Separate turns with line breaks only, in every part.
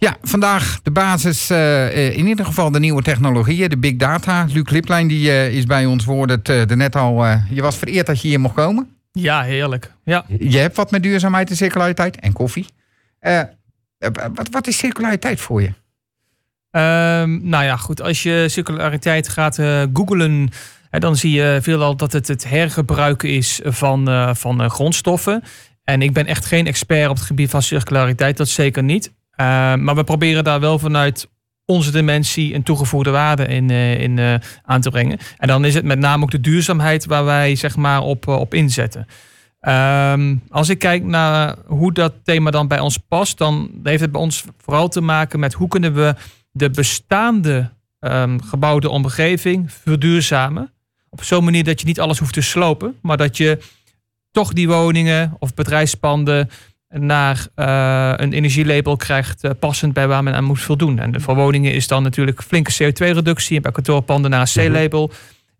Ja, vandaag de basis, uh, in ieder geval de nieuwe technologieën, de big data. Luc Liplijn die, uh, is bij ons, woorden het uh, net al. je was vereerd dat je hier mocht komen.
Ja, heerlijk. Ja.
Je hebt wat met duurzaamheid en circulariteit en koffie. wat, wat is circulariteit voor je?
Um, nou ja, goed. Als je circulariteit gaat googlen, dan zie je veelal dat het het hergebruiken is van, van grondstoffen. En ik ben echt geen expert op het gebied van circulariteit, dat zeker niet. Uh, maar we proberen daar wel vanuit onze dimensie een toegevoegde waarde in, uh, in uh, aan te brengen. En dan is het met name ook de duurzaamheid waar wij zeg maar op, op inzetten. Um, als ik kijk naar hoe dat thema dan bij ons past, dan heeft het bij ons vooral te maken met hoe kunnen we de bestaande um, gebouwde omgeving verduurzamen. Op zo'n manier dat je niet alles hoeft te slopen, maar dat je toch die woningen of bedrijfspanden naar uh, een energielabel krijgt uh, passend bij waar men aan moet voldoen. En voor woningen is dan natuurlijk flinke CO2-reductie en bij kantoorpanden naar een C-label.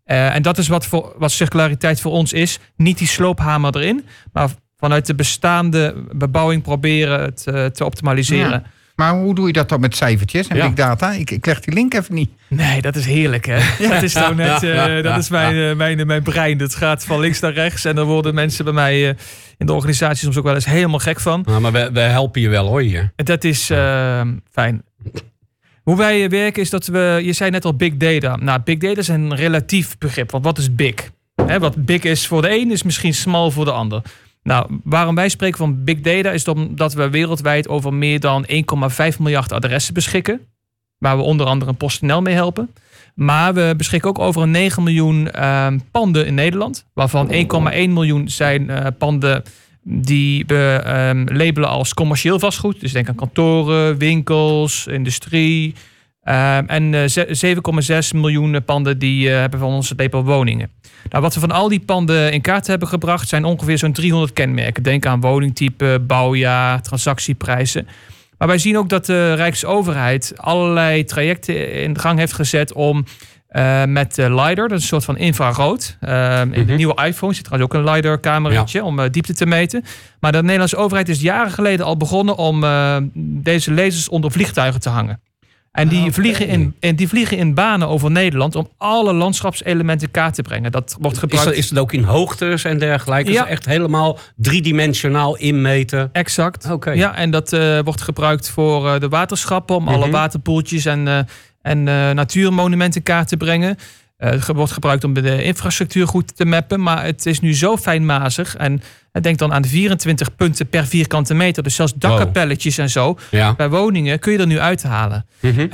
Uh, en dat is wat, voor, wat circulariteit voor ons is. Niet die sloophamer erin, maar vanuit de bestaande bebouwing proberen het te optimaliseren. Ja.
Maar hoe doe je dat dan met cijfertjes en big data? Ik, ik krijg die link even niet.
Nee, dat is heerlijk hè. Dat is nou net, uh, dat is mijn, uh, mijn, mijn brein. Dat gaat van links naar rechts. En dan worden mensen bij mij uh, in de organisatie soms ook wel eens helemaal gek van.
Ja, maar wij, wij helpen je wel hoor hier.
Dat is fijn. Hoe wij werken is dat we, je zei net al big data. Nou, big data is een relatief begrip. Want wat is big? Hè, wat big is voor de een is misschien small voor de ander. Nou, waarom wij spreken van big data is omdat we wereldwijd over meer dan 1,5 miljard adressen beschikken. Waar we onder andere een PostNL mee helpen. Maar we beschikken ook over een 9 miljoen uh, panden in Nederland. Waarvan 1,1 miljoen zijn uh, panden die we um, labelen als commercieel vastgoed. Dus denk aan kantoren, winkels, industrie. Uh, en 7,6 miljoen panden die hebben van onze label woningen. Nou, wat we van al die panden in kaart hebben gebracht zijn ongeveer zo'n 300 kenmerken. Denk aan woningtype, bouwjaar, transactieprijzen. Maar wij zien ook dat de Rijksoverheid allerlei trajecten in gang heeft gezet om uh, met LiDAR, dat is een soort van infrarood. Uh, In de mhm. nieuwe iPhone zit trouwens ook een LiDAR-cameretje om uh, diepte te meten. Maar de Nederlandse overheid is jaren geleden al begonnen om deze lasers onder vliegtuigen te hangen. En die, ah, vliegen in, en die vliegen in banen over Nederland om alle landschapselementen kaart te brengen. Dat wordt gebruikt.
Is, dat, is het ook in hoogtes en dergelijke? Ja. Echt helemaal driedimensionaal inmeten?
Exact. Okay. Ja, en dat uh, wordt gebruikt voor uh, de waterschappen om alle mhm. waterpoeltjes en, uh, en natuurmonumenten kaart te brengen. Het wordt gebruikt om de infrastructuur goed te mappen. Maar het is nu zo fijnmazig. En denk dan aan 24 punten per vierkante meter. Dus zelfs dakkapelletjes en zo. Bij woningen kun je er nu uithalen. Mm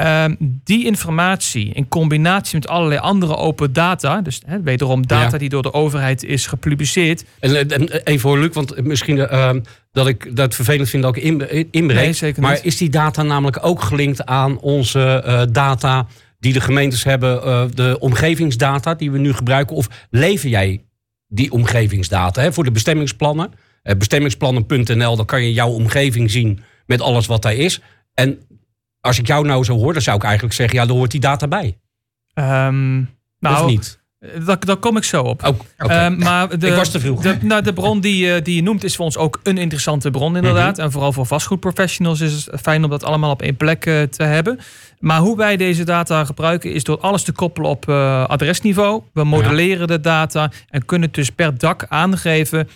die informatie in combinatie met allerlei andere open data. Dus hè, wederom data die door de overheid is gepubliceerd.
En, en even voor Luc, want misschien uh, dat ik dat vervelend vind dat ik in, inbreek. Nee. Maar is die data namelijk ook gelinkt aan onze uh, data die de gemeentes hebben, uh, de omgevingsdata die we nu gebruiken? Of lever jij die omgevingsdata hè, voor de bestemmingsplannen? Uh, bestemmingsplannen.nl, dan kan je jouw omgeving zien met alles wat daar is. En als ik jou nou zo hoor, dan zou ik eigenlijk zeggen, ja, daar hoort die data bij.
Um, nou, of niet? Daar, daar kom ik zo op.
Oh, okay. uh, maar
de,
ik was te vroeg.
De, nou, de bron die, uh, die je noemt is voor ons ook een interessante bron inderdaad. Mm -hmm. En vooral voor vastgoedprofessionals is het fijn om dat allemaal op één plek uh, te hebben. Maar hoe wij deze data gebruiken is door alles te koppelen op uh, adresniveau. We modelleren ja. de data en kunnen dus per dak aangeven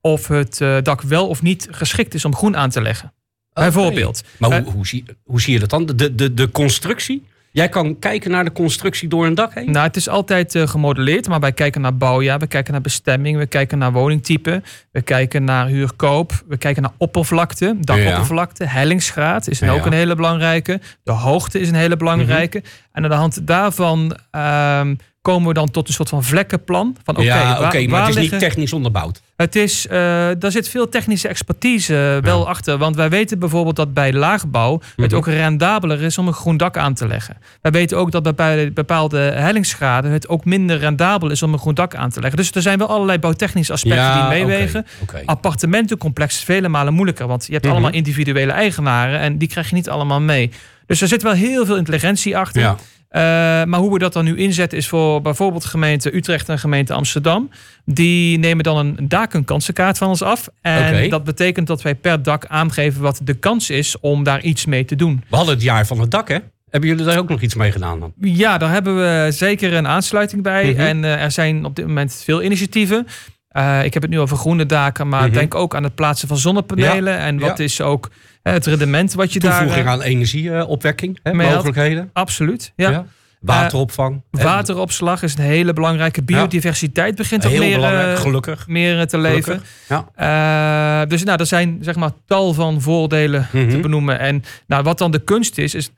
of het dak wel of niet geschikt is om groen aan te leggen. Okay. Bijvoorbeeld.
Maar hoe, hoe, zie, hoe zie je dat dan? De, de, de constructie? Jij kan kijken naar de constructie door een dak heen?
Nou, het is altijd uh, gemodelleerd, maar wij kijken naar bouwjaar, we kijken naar bestemming, we kijken naar woningtype, we kijken naar huurkoop, we kijken naar oppervlakte, dakoppervlakte, ja. hellingsgraad is ja, ook een hele belangrijke, de hoogte is een hele belangrijke. Mm -hmm. En aan de hand daarvan um, komen we dan tot een soort van vlekkenplan. Van,
okay, ja, oké, maar het is liggen... niet technisch onderbouwd.
Het is, uh, daar zit veel technische expertise wel ja. achter. Want wij weten bijvoorbeeld dat bij laagbouw mm -hmm. het ook rendabeler is om een groen dak aan te leggen. Wij weten ook dat bij bepaalde hellingsgraden het ook minder rendabel is om een groen dak aan te leggen. Dus er zijn wel allerlei bouwtechnische aspecten ja, die meewegen. Okay, okay. Appartementencomplex is vele malen moeilijker. Want je hebt mm -hmm. allemaal individuele eigenaren en die krijg je niet allemaal mee. Dus er zit wel heel veel intelligentie achter. Ja. Maar hoe we dat dan nu inzetten is voor bijvoorbeeld gemeente Utrecht en gemeente Amsterdam. Die nemen dan een dakenkansenkaart van ons af. En dat betekent dat wij per dak aangeven wat de kans is om daar iets mee te doen.
We hadden het jaar van het dak, hè? Hebben jullie daar ook nog iets mee gedaan dan?
Ja, daar hebben we zeker een aansluiting bij. Mhm. En er zijn op dit moment veel initiatieven. Uh, ik heb het nu over groene daken, maar mhm. denk ook aan het plaatsen van zonnepanelen. En wat is ook het rendement wat je
Toevoeging
daar...
Toevoeging aan energieopwekking, hè, mogelijkheden.
Absoluut, ja.
Wateropvang.
wateropslag is een hele belangrijke. Biodiversiteit begint ook meer,
uh, gelukkig.
meer te leven. Ja. Uh, dus nou, er zijn zeg maar tal van voordelen te mhm. benoemen. En nou, wat dan de kunst is, is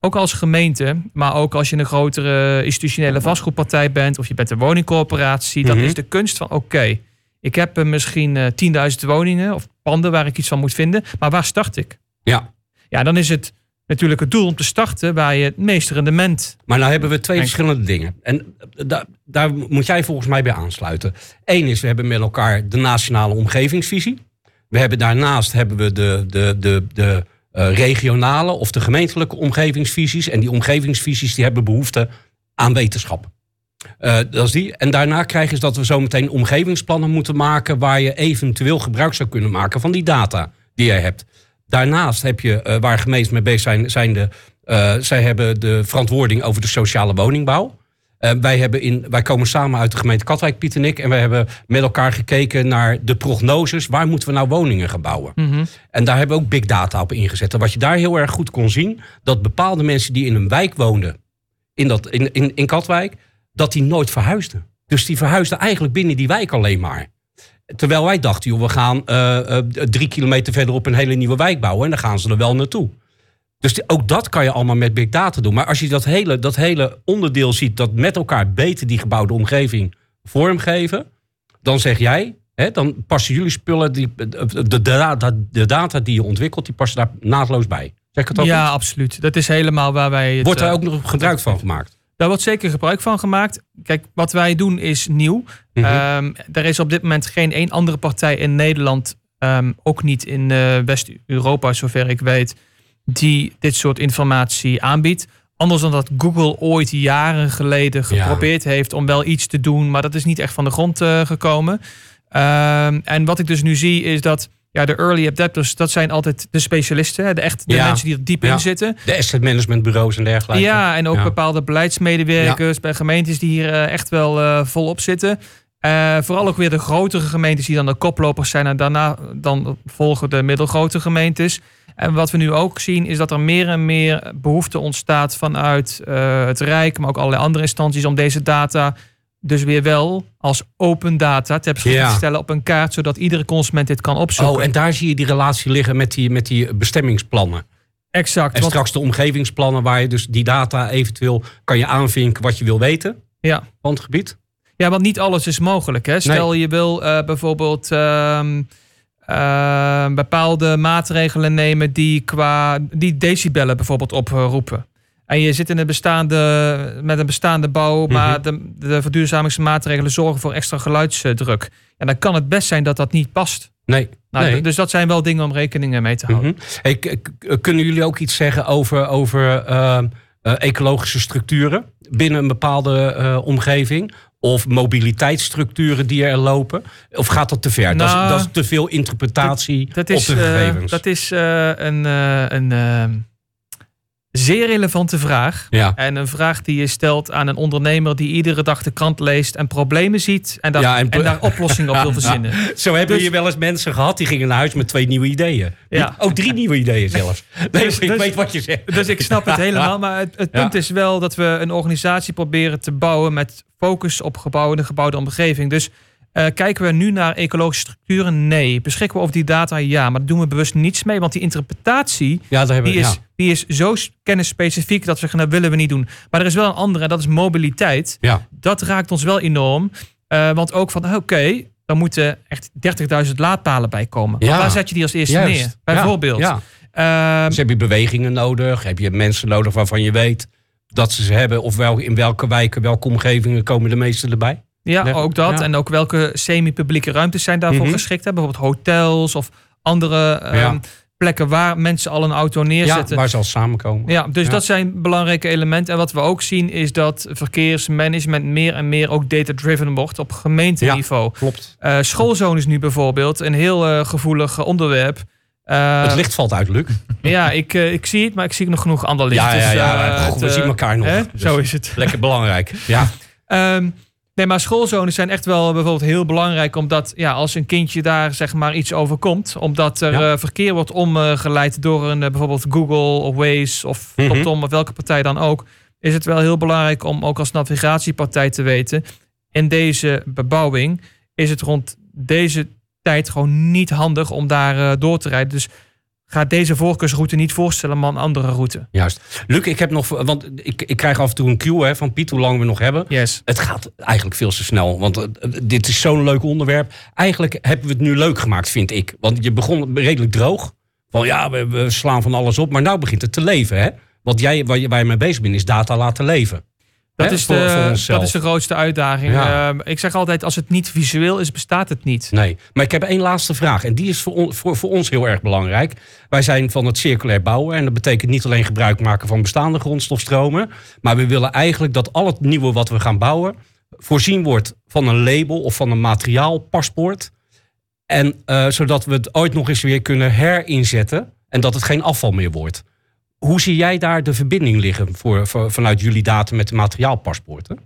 ook als gemeente, maar ook als je een grotere institutionele vastgoedpartij bent of je bent een woningcorporatie, dan mhm. is de kunst van oké, ik heb uh, misschien uh, 10.000 woningen of panden waar ik iets van moet vinden, maar waar start ik?
Ja.
Ja, dan is het natuurlijk het doel om te starten waar je het meeste rendement.
Maar nou hebben we twee verschillende dingen. En daar, daar moet jij volgens mij bij aansluiten. Eén is, we hebben met elkaar de nationale omgevingsvisie. We hebben daarnaast hebben we de, de, de, de uh, regionale of de gemeentelijke omgevingsvisies. En die omgevingsvisies die hebben behoefte aan wetenschap. Uh, dat is die. En daarna krijg je dat we zometeen omgevingsplannen moeten maken waar je eventueel gebruik zou kunnen maken van die data die je hebt. Daarnaast heb je, uh, waar gemeenten mee bezig zijn, zijn de, zij hebben de verantwoording over de sociale woningbouw. Wij, hebben in, wij komen samen uit de gemeente Katwijk, Piet en ik. En wij hebben met elkaar gekeken naar de prognoses. Waar moeten we nou woningen gaan bouwen? Mhm. En daar hebben we ook big data op ingezet. En wat je daar heel erg goed kon zien, dat bepaalde mensen die in een wijk woonden, in, dat, in, in, in Katwijk, dat die nooit verhuisden. Dus die verhuisden eigenlijk binnen die wijk alleen maar. Terwijl wij dachten, joh, we gaan uh, uh, drie kilometer verderop een hele nieuwe wijk bouwen. En dan gaan ze er wel naartoe. Dus ook dat kan je allemaal met big data doen. Maar als je dat hele, dat hele onderdeel ziet, dat met elkaar beter die gebouwde omgeving vormgeven, dan zeg jij, hè, dan passen jullie spullen, die, de, de, de, data die je ontwikkelt, die passen daar naadloos bij. Zeg ik het ook
Ja, absoluut. Dat is helemaal waar wij.
Het, wordt er eh, ook nog gebruik van gemaakt?
Daar wordt zeker gebruik van gemaakt. Kijk, wat wij doen is nieuw. Mm er is op dit moment geen één andere partij in Nederland, ehm, ook niet in uh, West-Europa, zover ik weet, die dit soort informatie aanbiedt. Anders dan dat Google ooit jaren geleden geprobeerd heeft om wel iets te doen, maar dat is niet echt van de grond uh, gekomen. Um, en wat ik dus nu zie is dat ja, de early adapters, dat zijn altijd de specialisten. De, echt, de mensen die er diep in zitten.
De asset management bureaus en dergelijke.
Ja, en ook bepaalde beleidsmedewerkers bij gemeentes die hier uh, echt wel uh, volop zitten. Uh, vooral ook weer de grotere gemeentes die dan de koplopers zijn. En daarna dan volgen de middelgrote gemeentes. En wat we nu ook zien is dat er meer en meer behoefte ontstaat vanuit uh, het Rijk, maar ook allerlei andere instanties om deze data dus weer wel als open data te beschikking te stellen op een kaart, zodat iedere consument dit kan opzoeken.
Oh, en daar zie je die relatie liggen met die, met die bestemmingsplannen.
Exact.
En straks de omgevingsplannen waar je dus die data eventueel kan je aanvinken wat je wil weten
ja.
van het gebied.
Ja, want niet alles is mogelijk. Hè? Stel je wil uh, bijvoorbeeld uh, uh, bepaalde maatregelen nemen die qua die decibellen bijvoorbeeld oproepen. En je zit in een bestaande, met een bestaande bouw, maar mhm. de, de verduurzamingsmaatregelen zorgen voor extra geluidsdruk. En dan kan het best zijn dat dat niet past.
Nee.
Nou,
nee.
Dus dat zijn wel dingen om rekening mee te houden.
Mm kunnen jullie ook iets zeggen over, over uh, ecologische structuren binnen een bepaalde uh, omgeving? Of mobiliteitsstructuren die er lopen? Of gaat dat te ver? dat, is, nou, dat, is, te veel interpretatie dat, is, op de gegevens.
dat is een, een zeer relevante vraag.
Ja.
En een vraag die je stelt aan een ondernemer die iedere dag de krant leest en problemen ziet en daar, en, daar oplossingen op wil verzinnen.
Zo hebben dus, je wel eens mensen gehad die gingen naar huis met twee nieuwe ideeën. Ja. Ook drie nieuwe ideeën zelfs. Nee, dus, ik dus- weet wat je zegt.
Dus ik snap het helemaal. Maar het, het punt is wel dat we een organisatie proberen te bouwen met focus op gebouwen, de gebouwde omgeving. Dus uh, kijken we nu naar ecologische structuren? Nee. Beschikken we over die data? Ja. Maar daar doen we bewust niets mee. Want die interpretatie
ja, daar
die, is, die is zo kennisspecifiek dat we zeggen, dat willen we niet doen. Maar er is wel een andere en dat is mobiliteit.
Ja.
Dat raakt ons wel enorm. Uh, want ook van, oké, dan moeten echt 30.000 laadpalen bij komen. Ja. Waar zet je die als eerste neer? Bijvoorbeeld.
Ja. Uh, dus heb je bewegingen nodig? Heb je mensen nodig waarvan je weet dat ze ze hebben? Of wel, in welke wijken, welke omgevingen komen de meeste erbij?
Ja, ook dat. En ook welke semi-publieke ruimtes zijn daarvoor mhm. geschikt. Hè? Bijvoorbeeld hotels of andere ehm, plekken waar mensen al een auto neerzetten.
Ja, waar ze al samenkomen.
Ja, dus dat zijn belangrijke elementen. En wat we ook zien is dat verkeersmanagement meer en meer ook data-driven wordt op gemeenteniveau.
Ja, klopt.
Uh, schoolzones nu bijvoorbeeld, een heel uh, gevoelig onderwerp.
Uh, het licht valt uit, Luc.
Ja, ik, ik zie het, maar ik zie nog genoeg ander licht.
Ja, ja, ja, dus, we zien elkaar nog.
Dus zo is het.
Lekker belangrijk. Ja.
Um, Nee, maar schoolzones zijn echt wel bijvoorbeeld heel belangrijk. Omdat ja, als een kindje daar zeg maar iets overkomt. Omdat er ja. verkeer wordt omgeleid door een bijvoorbeeld Google of Waze of mm -hmm. of welke partij dan ook. Is het wel heel belangrijk om ook als navigatiepartij te weten. In deze bebouwing is het rond deze tijd gewoon niet handig om daar door te rijden. Dus Ga deze voorkeursroute niet voorstellen, maar een andere route.
Juist. Luc, ik heb nog, want ik, ik krijg af en toe een cue hè, van Piet hoe lang we nog hebben.
Yes.
Het gaat eigenlijk veel te snel, want uh, dit is zo'n leuk onderwerp. Eigenlijk hebben we het nu leuk gemaakt, vind ik. Want je begon redelijk droog. Van ja, we, we slaan van alles op, maar nou begint het te leven. Hè? Want jij, waar je, waar je mee bezig bent, is data laten leven.
Dat, is de, dat is de grootste uitdaging. Ehm, ik zeg altijd, als het niet visueel is, bestaat het niet.
Nee, maar ik heb één laatste vraag. En die is voor, voor, voor ons heel erg belangrijk. Wij zijn van het circulair bouwen. En dat betekent niet alleen gebruik maken van bestaande grondstofstromen. Maar we willen eigenlijk dat al het nieuwe wat we gaan bouwen... voorzien wordt van een label of van een materiaalpaspoort. En uh, zodat we het ooit nog eens weer kunnen herinzetten. En dat het geen afval meer wordt. Hoe zie jij daar de verbinding liggen voor, voor, vanuit jullie data met de materiaalpaspoorten?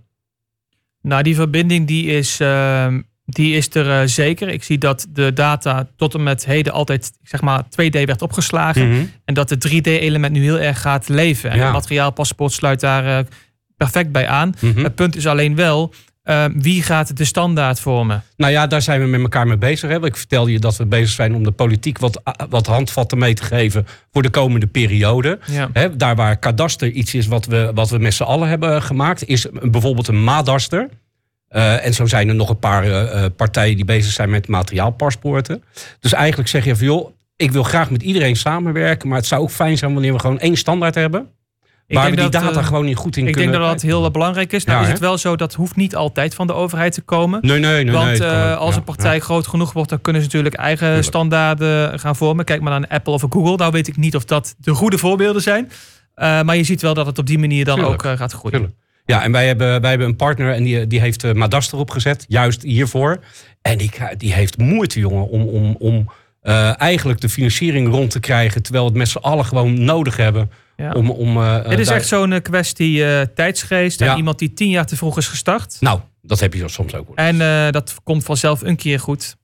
Nou, die verbinding die is, uh, die is er uh, zeker. Ik zie dat de data tot en met heden altijd zeg maar 2D werd opgeslagen. Mm -hmm. En dat het 3D-element nu heel erg gaat leven. En ja. het materiaalpaspoort sluit daar uh, perfect bij aan. Mm -hmm. Het punt is alleen wel, uh, wie gaat de standaard vormen?
Nou ja, daar zijn we met elkaar mee bezig. Hè. Ik vertelde je dat we bezig zijn om de politiek wat, wat handvatten mee te geven voor de komende periode.
Ja.
Hè, daar waar kadaster iets is wat we, wat we met z'n allen hebben gemaakt, is bijvoorbeeld een madaster. Uh, en zo zijn er nog een paar uh, partijen die bezig zijn met materiaalpaspoorten. Dus eigenlijk zeg je van joh, ik wil graag met iedereen samenwerken, maar het zou ook fijn zijn wanneer we gewoon één standaard hebben. Waar we die dat, data uh, gewoon niet goed in
ik
kunnen.
Ik denk dat dat heel belangrijk is. Nou ja, is het wel zo, dat hoeft niet altijd van de overheid te komen.
Nee, nee, nee.
Want
nee,
uh, als een partij ja. groot genoeg wordt, dan kunnen ze natuurlijk eigen Tuurlijk. standaarden gaan vormen. Kijk maar naar Apple of Google. Nou weet ik niet of dat de goede voorbeelden zijn. Uh, maar je ziet wel dat het op die manier dan Tuurlijk. ook gaat groeien.
Tuurlijk. Ja, en wij hebben, wij hebben een partner en die, die heeft Madas erop gezet, juist hiervoor. En die, die heeft moeite, jongen, om, om, om eigenlijk de financiering rond te krijgen, terwijl we het met z'n allen gewoon nodig hebben.
Ja.
Om, om, uh,
het is echt zo'n kwestie uh, tijdsgeest. Ja. En iemand die tien jaar te vroeg is gestart.
Nou, dat heb je soms ook.
En dat komt vanzelf een keer goed.